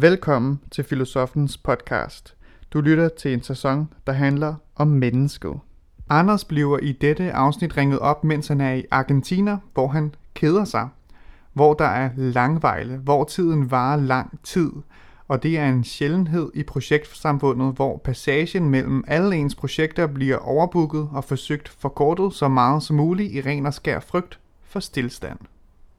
Velkommen til Filosofens podcast. Du lytter til en sæson, der handler om mennesket. Anders bliver i dette afsnit ringet op, mens han er i Argentina, hvor han keder sig. Hvor der er langvejle, hvor tiden varer lang tid. Og det er en sjældenhed i projektsamfundet, hvor passagen mellem alle ens projekter bliver overbooket og forsøgt forkortet så meget som muligt i ren og skær frygt for stillstand.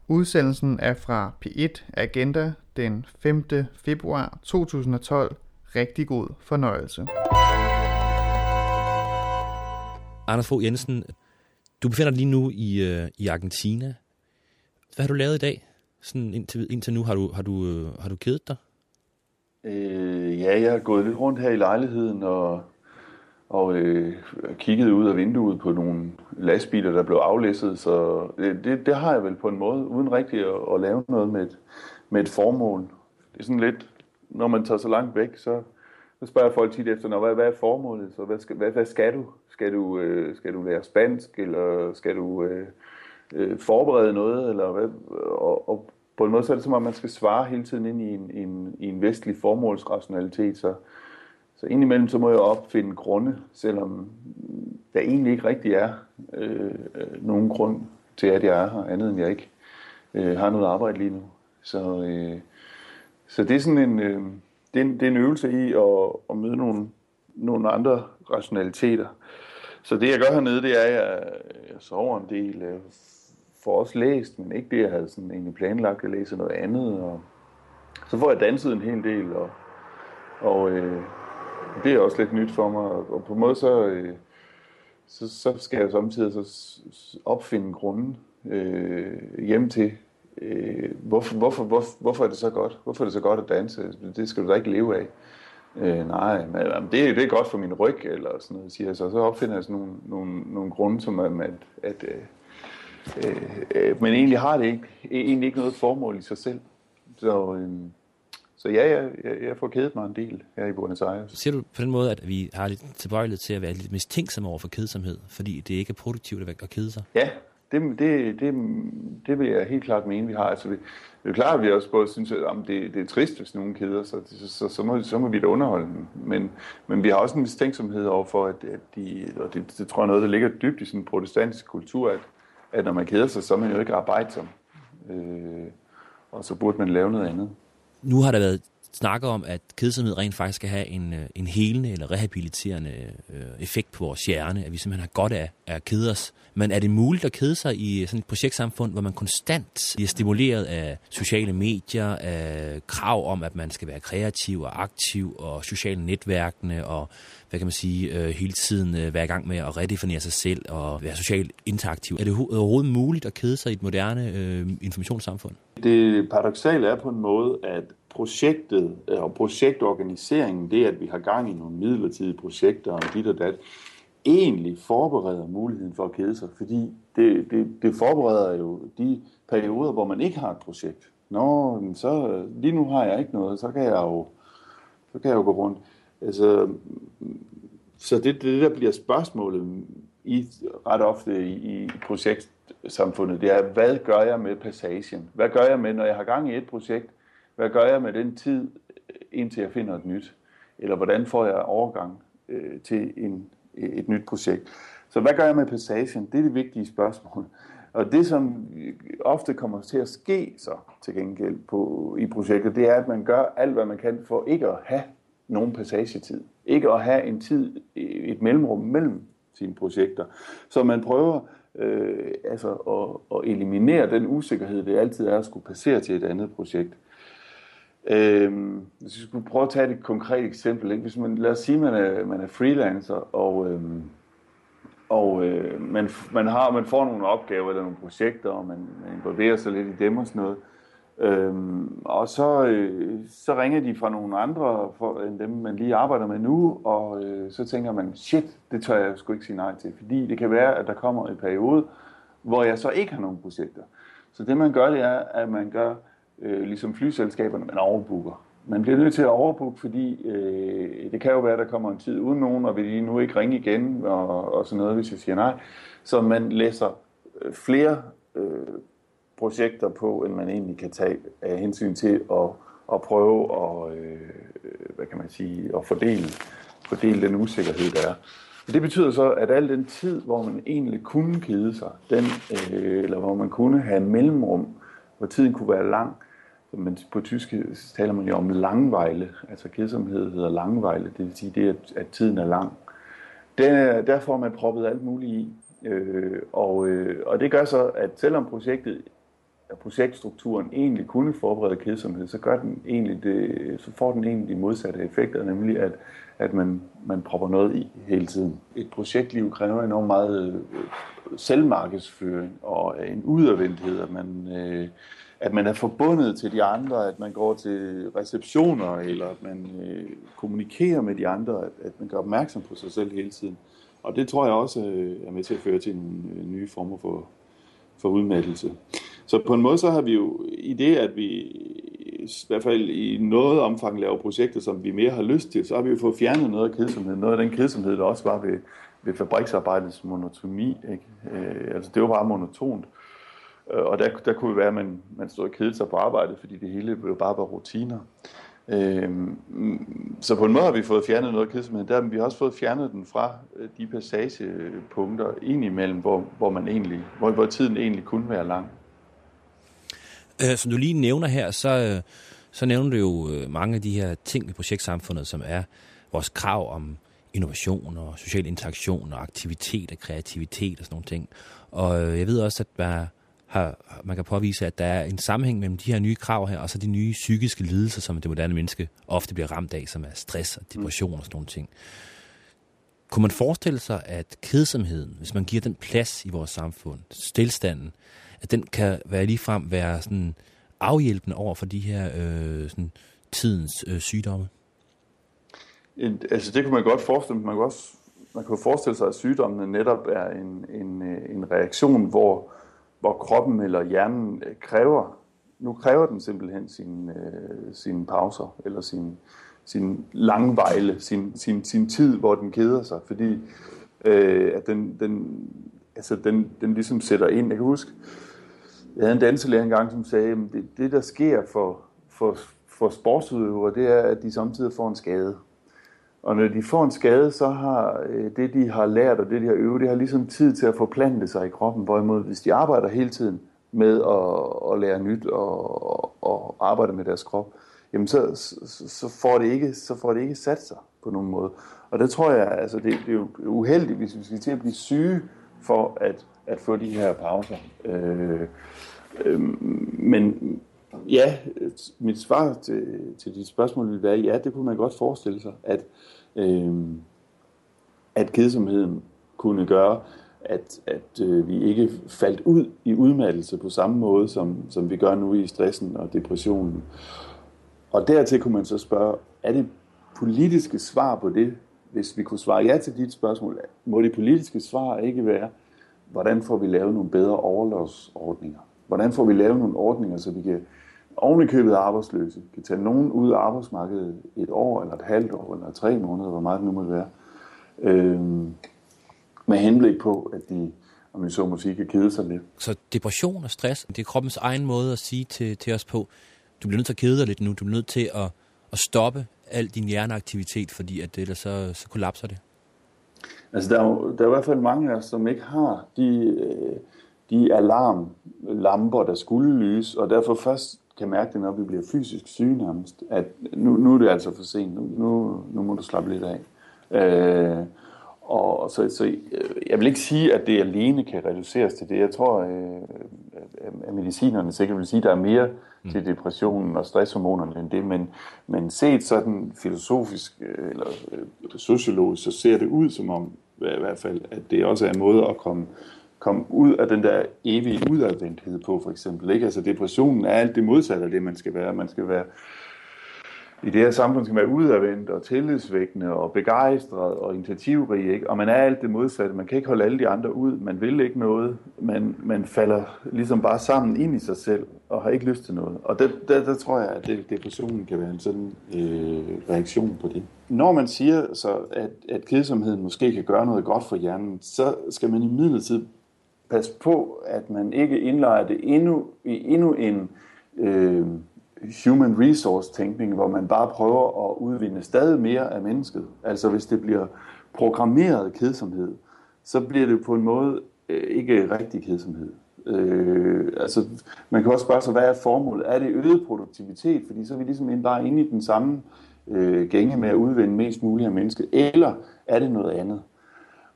Udsendelsen er fra P1 Agenda den 5. februar 2012. Rigtig god fornøjelse. Anders Fogh Jensen, du befinder dig lige nu i, øh, i Argentina. Hvad har du lavet i dag? Sådan indtil, indtil nu har du, har du, øh, har du kedet dig? Øh, ja, jeg har gået lidt rundt her i lejligheden og, og øh, kigget ud af vinduet på nogle lastbiler, der blev aflæsset. Så det, det, det har jeg vel på en måde, uden rigtig at, at lave noget med et, med et formål. Det er sådan lidt, når man tager så langt væk, så, så spørger folk tit efter, hvad, hvad er formålet? Så hvad skal, hvad, hvad skal du? Skal du, øh, skal du lære spansk, eller skal du øh, øh, forberede noget? Eller hvad? Og, og på en måde så er det som om, man skal svare hele tiden ind i en, en, i en vestlig formålsrationalitet. Så, så indimellem så må jeg opfinde grunde, selvom der egentlig ikke rigtig er øh, øh nogen grund til, at jeg er her, andet end jeg ikke øh, har noget arbejde lige nu. Så, øh, så det er sådan en, øh, det er en, det er en øvelse i at, at møde nogle, nogle andre rationaliteter. Så det jeg gør hernede, det er, at jeg, jeg sover en del, jeg får også læst, men ikke det, jeg havde sådan egentlig planlagt, at læse noget andet. Og så får jeg danset en hel del, og, og øh, det er også lidt nyt for mig. Og på en måde så, øh, så, så skal jeg samtidig så opfinde grunden øh, hjem til, hvorfor, hvorfor, hvorfor, hvorfor er det så godt? Hvorfor er det så godt at danse? Det skal du da ikke leve af. Øh, nej, men det, det er godt for min ryg, eller sådan noget, siger jeg så. Så opfinder jeg sådan nogle, nogle, nogle grunde, som at, at, at øh, øh, men egentlig har det ikke, egentlig ikke noget formål i sig selv. Så, øh, så ja, jeg, jeg, jeg får kædet mig en del her i Buenos Aires. Ser du på den måde, at vi har lidt tilbøjelighed til at være lidt mistænksomme over for kedsomhed, fordi det ikke er produktivt at kede sig? Ja, det, det, det, det vil jeg helt klart mene, vi har. Altså, det, det er klart, at vi også både synes, at det, det er trist, hvis nogen keder sig, så, så, så, må, så må vi da underholde dem. Men, men vi har også en mistænksomhed overfor, at, at de, og det, det tror jeg noget, der ligger dybt i sådan en protestantisk kultur, at, at når man keder sig, så er man jo ikke arbejdsom. Øh, og så burde man lave noget andet. Nu har der været snakker om, at kedsomhed rent faktisk skal have en, øh, en helende eller rehabiliterende øh, effekt på vores hjerne, at vi simpelthen har godt af, af at kede os. Men er det muligt at kede sig i sådan et projektsamfund, hvor man konstant bliver stimuleret af sociale medier, af krav om, at man skal være kreativ og aktiv, og sociale netværkene, og hvad kan man sige, øh, hele tiden øh, være i gang med at redefinere sig selv og være socialt interaktiv. Er det overhovedet muligt at kede sig i et moderne øh, informationssamfund? Det paradoxale er på en måde, at projektet øh, og projektorganiseringen, det at vi har gang i nogle midlertidige projekter og dit og dat, egentlig forbereder muligheden for at kede sig, fordi det, det, det forbereder jo de perioder, hvor man ikke har et projekt. Nå, så lige nu har jeg ikke noget, så kan jeg jo, så kan jeg jo gå rundt. Altså, så det, det der bliver spørgsmålet i, ret ofte i, i projektsamfundet, det er, hvad gør jeg med passagen? Hvad gør jeg med, når jeg har gang i et projekt? Hvad gør jeg med den tid, øh, indtil jeg finder et nyt? Eller hvordan får jeg overgang øh, til en, øh, et nyt projekt? Så hvad gør jeg med passagen? Det er det vigtige spørgsmål. Og det, som øh, ofte kommer til at ske så til gengæld på, i projektet, det er, at man gør alt, hvad man kan for ikke at have nogen passagetid. Ikke at have en tid, et mellemrum mellem sine projekter. Så man prøver øh, altså at, at eliminere den usikkerhed, det altid er at skulle passere til et andet projekt. Øh, hvis vi skulle prøve at tage et konkret eksempel. Ikke? Hvis man, lad os sige, at man er, man er freelancer, og, øh, og øh, man, man, har, man får nogle opgaver eller nogle projekter, og man, man involverer sig lidt i dem og sådan noget. Øhm, og så, øh, så ringer de fra nogle andre for, end dem, man lige arbejder med nu, og øh, så tænker man, shit, det tør jeg sgu ikke sige nej til, fordi det kan være, at der kommer en periode, hvor jeg så ikke har nogen projekter. Så det man gør, det er, at man gør, øh, ligesom flyselskaberne, man overbooker. Man bliver nødt til at overbooke, fordi øh, det kan jo være, at der kommer en tid uden nogen, og vil de nu ikke ringe igen, og, og sådan noget, hvis jeg siger nej. Så man læser øh, flere øh, projekter på, end man egentlig kan tage af hensyn til at, at prøve at, øh, hvad kan man sige, at fordele, fordele den usikkerhed, der er. Og det betyder så, at al den tid, hvor man egentlig kunne kede sig, den, øh, eller hvor man kunne have mellemrum, hvor tiden kunne være lang, men på tysk taler man jo om langvejle, altså kedsomhed hedder langvejle, det vil sige det, at, at tiden er lang. Der, der får man proppet alt muligt i, øh, og, øh, og det gør så, at selvom projektet projektstrukturen egentlig kunne forberede kedsomhed, så, gør den egentlig det, så får den egentlig de modsatte effekter, nemlig at, at man, man propper noget i hele tiden. Et projektliv kræver enormt meget øh, selvmarkedsføring og en udadvendthed, at man, øh, at man er forbundet til de andre, at man går til receptioner, eller at man øh, kommunikerer med de andre, at, at man gør opmærksom på sig selv hele tiden. Og det tror jeg også øh, er med til at føre til en, øh, nye former for, for udmattelse. Så på en måde så har vi jo i det, at vi i hvert fald i noget omfang laver projekter, som vi mere har lyst til, så har vi jo fået fjernet noget af kedsomheden. Noget af den kedsomhed, der også var ved, ved fabriksarbejdets monotoni. Ikke? Øh, altså det var bare monotont. Øh, Øh, og der, der kunne det være, at man, man stod og kedede sig på arbejdet, fordi det hele jo bare var rutiner. Øhm, så på en måde har vi fået fjernet noget af kedsomheden. Der men vi også fået fjernet den fra øh, de passagepunkter indimellem, hvor, hvor, man egentlig, hvor, hvor tiden egentlig kunne være lang. Øh, som du lige nævner her, så, øh, så nævner du jo mange af de her ting i projektsamfundet, som er vores krav om innovation og social interaktion og aktivitet og kreativitet og sådan nogle ting. Og jeg ved også, at der har, man kan påvise, at der er en sammenhæng mellem de her nye krav her, og så de nye psykiske lidelser, som det moderne menneske ofte bliver ramt af, som er stress og depression og sådan nogle ting. Kunne man forestille sig, at kedsomheden, hvis man giver den plads i vores samfund, stillstanden, at den kan være ligefrem være sådan afhjælpende over for de her øh, sådan tidens øh, sygdomme? Altså det kunne man godt forestille man kan også man kan forestille sig, at sygdommene netop er en, en, øh, en reaktion, hvor, hvor kroppen eller hjernen øh, kræver, nu kræver den simpelthen sine, øh, sine pauser, eller sin, sin langvejle, sin, sin, sin tid, hvor den keder sig, fordi øh, at den, den, altså den, den ligesom sætter ind. Jeg kan huske, jeg havde en danselærer engang, som sagde, at det, det der sker for, for, for sportsudøvere, det er, at de samtidig får en skade. Og når de får en skade, så har øh, det, de har lært og det, de har øvet, det har ligesom tid til at forplante sig i kroppen. Hvorimod, hvis de arbejder hele tiden med at, at lære nyt og, og arbejde med deres krop, jamen så, så, så, får det ikke, så får det ikke sat sig på nogen måde. Og det tror jeg, altså det, det er jo uheldigt, hvis vi skal til at blive syge for at, at få de her pauser. Øh, øh, men ja, mit svar til, til dit spørgsmål vil være, ja, det kunne man godt forestille sig, at, øh, at kedsomheden kunne gøre, at, at øh, vi ikke faldt ud i udmattelse på samme måde, som, som vi gør nu i stressen og depressionen. Og dertil kunne man så spørge, er det politiske svar på det, hvis vi kunne svare ja til dit spørgsmål, må det politiske svar ikke være, hvordan får vi lavet nogle bedre overlovsordninger? Hvordan får vi lavet nogle ordninger, så vi kan ovenikøbet arbejdsløse, kan tage nogen ud af arbejdsmarkedet et år, eller et halvt år, eller tre måneder, hvor meget det nu må være, øhm, med henblik på, at de, om vi så må sige, kan kede sig lidt. Så depression og stress, det er kroppens egen måde at sige til, til os på, du bliver nødt til at kede dig lidt nu, du bliver nødt til at, at stoppe al din hjerneaktivitet, fordi at ellers så, så kollapser det. Altså, der er, jo, der er i hvert fald mange af os, som ikke har de, øh, de alarmlamper, der skulle lyse, og derfor først kan mærke det, når vi bliver fysisk syge nærmest, at nu, nu er det altså for sent, nu, nu, nu må du slappe lidt af. Øh, og så, så jeg vil ikke sige, at det alene kan reduceres til det. Jeg tror, øh, at medicinerne sikkert vil sige, at der er mere mm. til depressionen og stresshormonerne end det, men, men set sådan filosofisk øh, eller øh, sociologisk, så ser det ud som om, i hvert fald, at det også er en måde at komme, komme ud af den der evige udadvendthed på, for eksempel. Ikke? Altså depressionen er alt det modsatte af det, man skal være. Man skal være i det her samfund skal man være udadvendt og tillidsvækkende og begejstret og initiativrig, ikke? og man er alt det modsatte. Man kan ikke holde alle de andre ud, man vil ikke noget, man, man falder ligesom bare sammen ind i sig selv og har ikke lyst til noget. Og der, der, der tror jeg, at det, depressionen kan være en sådan øh, reaktion på det. Når man siger så, at, at kedsomheden måske kan gøre noget godt for hjernen, så skal man i midlertid passe på, at man ikke indlejer det endnu, i endnu en øh, human resource tænkning, hvor man bare prøver at udvinde stadig mere af mennesket. Altså hvis det bliver programmeret kedsomhed, så bliver det på en måde øh, ikke rigtig kedsomhed. Øh, altså, man kan også spørge sig, hvad er formålet? Er det øget produktivitet? Fordi så er vi ligesom bare inde i den samme øh, gænge med at udvinde mest muligt af mennesket. Eller er det noget andet?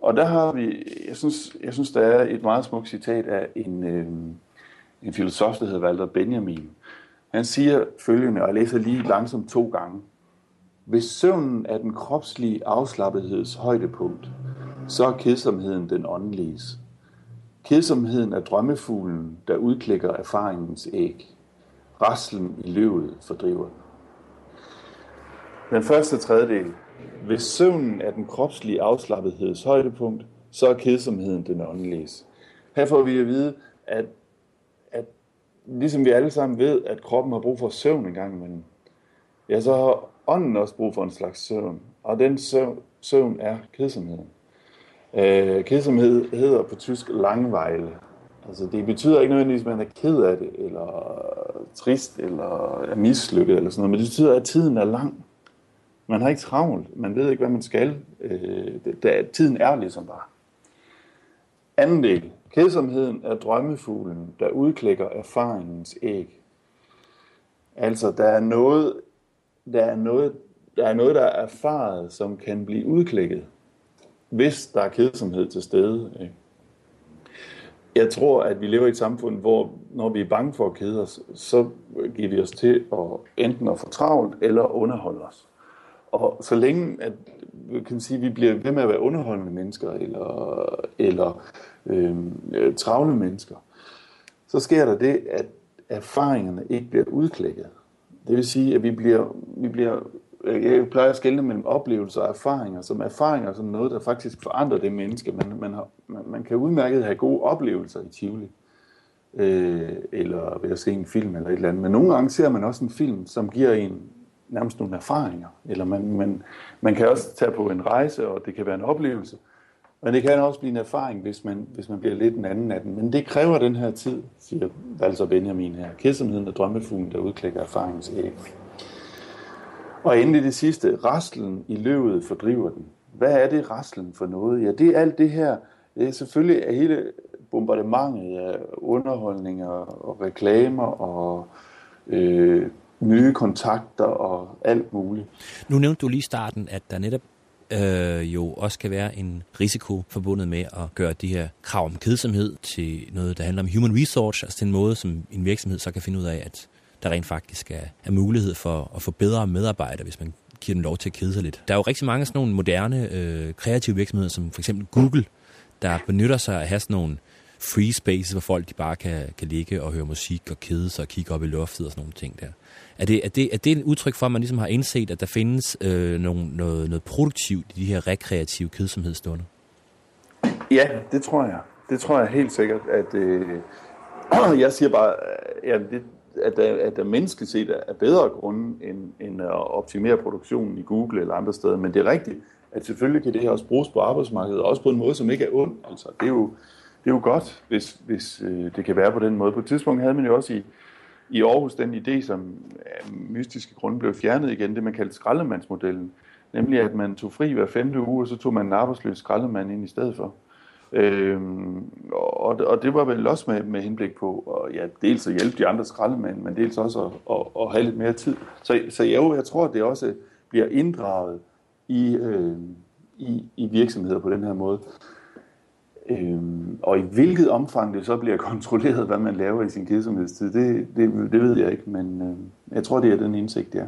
Og der har vi, jeg synes, jeg synes der er et meget smukt citat af en, øh, en filosof, der hedder Walter Benjamin. Han siger følgende, og jeg læser lige langsomt to gange. Hvis søvnen er den kropslige afslappetheds højdepunkt, så er kedsomheden den åndeliges. Kedsomheden er drømmefuglen, der udklækker erfaringens æg. Raslen i løvet fordriver den. første tredjedel. Hvis søvnen er den kropslige afslappetheds højdepunkt, så er kedsomheden den åndelige. Her får vi at vide, at, at ligesom vi alle sammen ved, at kroppen har brug for søvn en gang imellem, ja, så har ånden også brug for en slags søvn. Og den søvn, søvn er kedsomheden. Øh, kedsomhed hedder på tysk langvejle. Altså det betyder ikke nødvendigvis, at man er ked af det, eller trist, eller er mislykket, eller sådan noget, men det betyder, at tiden er lang. Man har ikke travlt, man ved ikke, hvad man skal. Øh, det, tiden er ligesom bare. Anden del. Kedsomheden er drømmefuglen, der udklækker erfaringens æg. Altså, der er noget, der er noget, der er noget, der er erfaret, som kan blive udklækket hvis der er kedsomhed til stede. Ikke? Jeg tror, at vi lever i et samfund, hvor når vi er bange for at kede os, så giver vi os til at enten at få travlt eller underholde os. Og så længe at, kan sige, vi bliver ved med at være underholdende mennesker eller, eller øhm, øh, travle mennesker, så sker der det, at erfaringerne ikke bliver udklækket. Det vil sige, at vi bliver, vi bliver jeg plejer at skelne mellem oplevelser og erfaringer, som erfaringer som noget, der faktisk forandrer det menneske. Man, man, har, man, man kan udmærket have gode oplevelser i Tivoli, øh, eller ved at se en film eller et eller andet. Men nogle gange ser man også en film, som giver en nærmest nogle erfaringer. Eller man, man, man kan også tage på en rejse, og det kan være en oplevelse. Men det kan også blive en erfaring, hvis man, hvis man bliver lidt en anden af den. Men det kræver den her tid, siger Walter Benjamin her. Kedsomheden af drømmefuglen, der udklækker erfaringens æg. Og endelig det sidste, raslen i løvet fordriver den. Hvad er det raslen for noget? Ja, det er alt det her, det er selvfølgelig hele bombardementet af underholdninger og reklamer og øh, nye kontakter og alt muligt. Nu nævnte du lige i starten, at der netop øh, jo også kan være en risiko forbundet med at gøre de her krav om kedsomhed til noget, der handler om human resource, altså til en måde, som en virksomhed så kan finde ud af, at der rent faktisk er, er mulighed for at få bedre medarbejdere, hvis man giver dem lov til at kede sig lidt. Der er jo rigtig mange sådan nogle moderne øh, kreative virksomheder, som for eksempel Google, der benytter sig af at have sådan nogle free spaces, hvor folk de bare kan, kan ligge og høre musik og kede sig og kigge op i loftet og sådan nogle ting der. Er det, er det, er det et udtryk for, at man ligesom har indset, at der findes øh, nogle, noget, noget produktivt i de her rekreative kedsomhedsstunder? Ja, det tror jeg. Det tror jeg helt sikkert, at øh, jeg siger bare, øh, ja, det, at der, at øh, der menneskeligt set er bedre grunde end, end at optimere produktionen i Google eller andre steder. Men det er rigtigt, at selvfølgelig kan det her også bruges på arbejdsmarkedet, også på en måde, som ikke er ond. Altså, det, er jo, det er jo godt, hvis, hvis øh, det kan være på den måde. På et tidspunkt havde man jo også i, i Aarhus den idé, som af mystiske grunde blev fjernet igen, det man kaldte skraldemandsmodellen. Nemlig at man tog fri hver femte uge, og så tog man en arbejdsløs skraldemand ind i stedet for. Øhm, og, og det var vel også med, med henblik på, og ja, dels at hjælpe de andre skraldemænd, men dels også at, at, at have lidt mere tid. Så, så jo, jeg tror, at det også bliver inddraget i, øh, i, i virksomheder på den her måde. Øhm, og i hvilket omfang det så bliver kontrolleret, hvad man laver i sin kedsomhedstid, det, det, det ved jeg ikke, men øh, jeg tror, det er den indsigt, det er.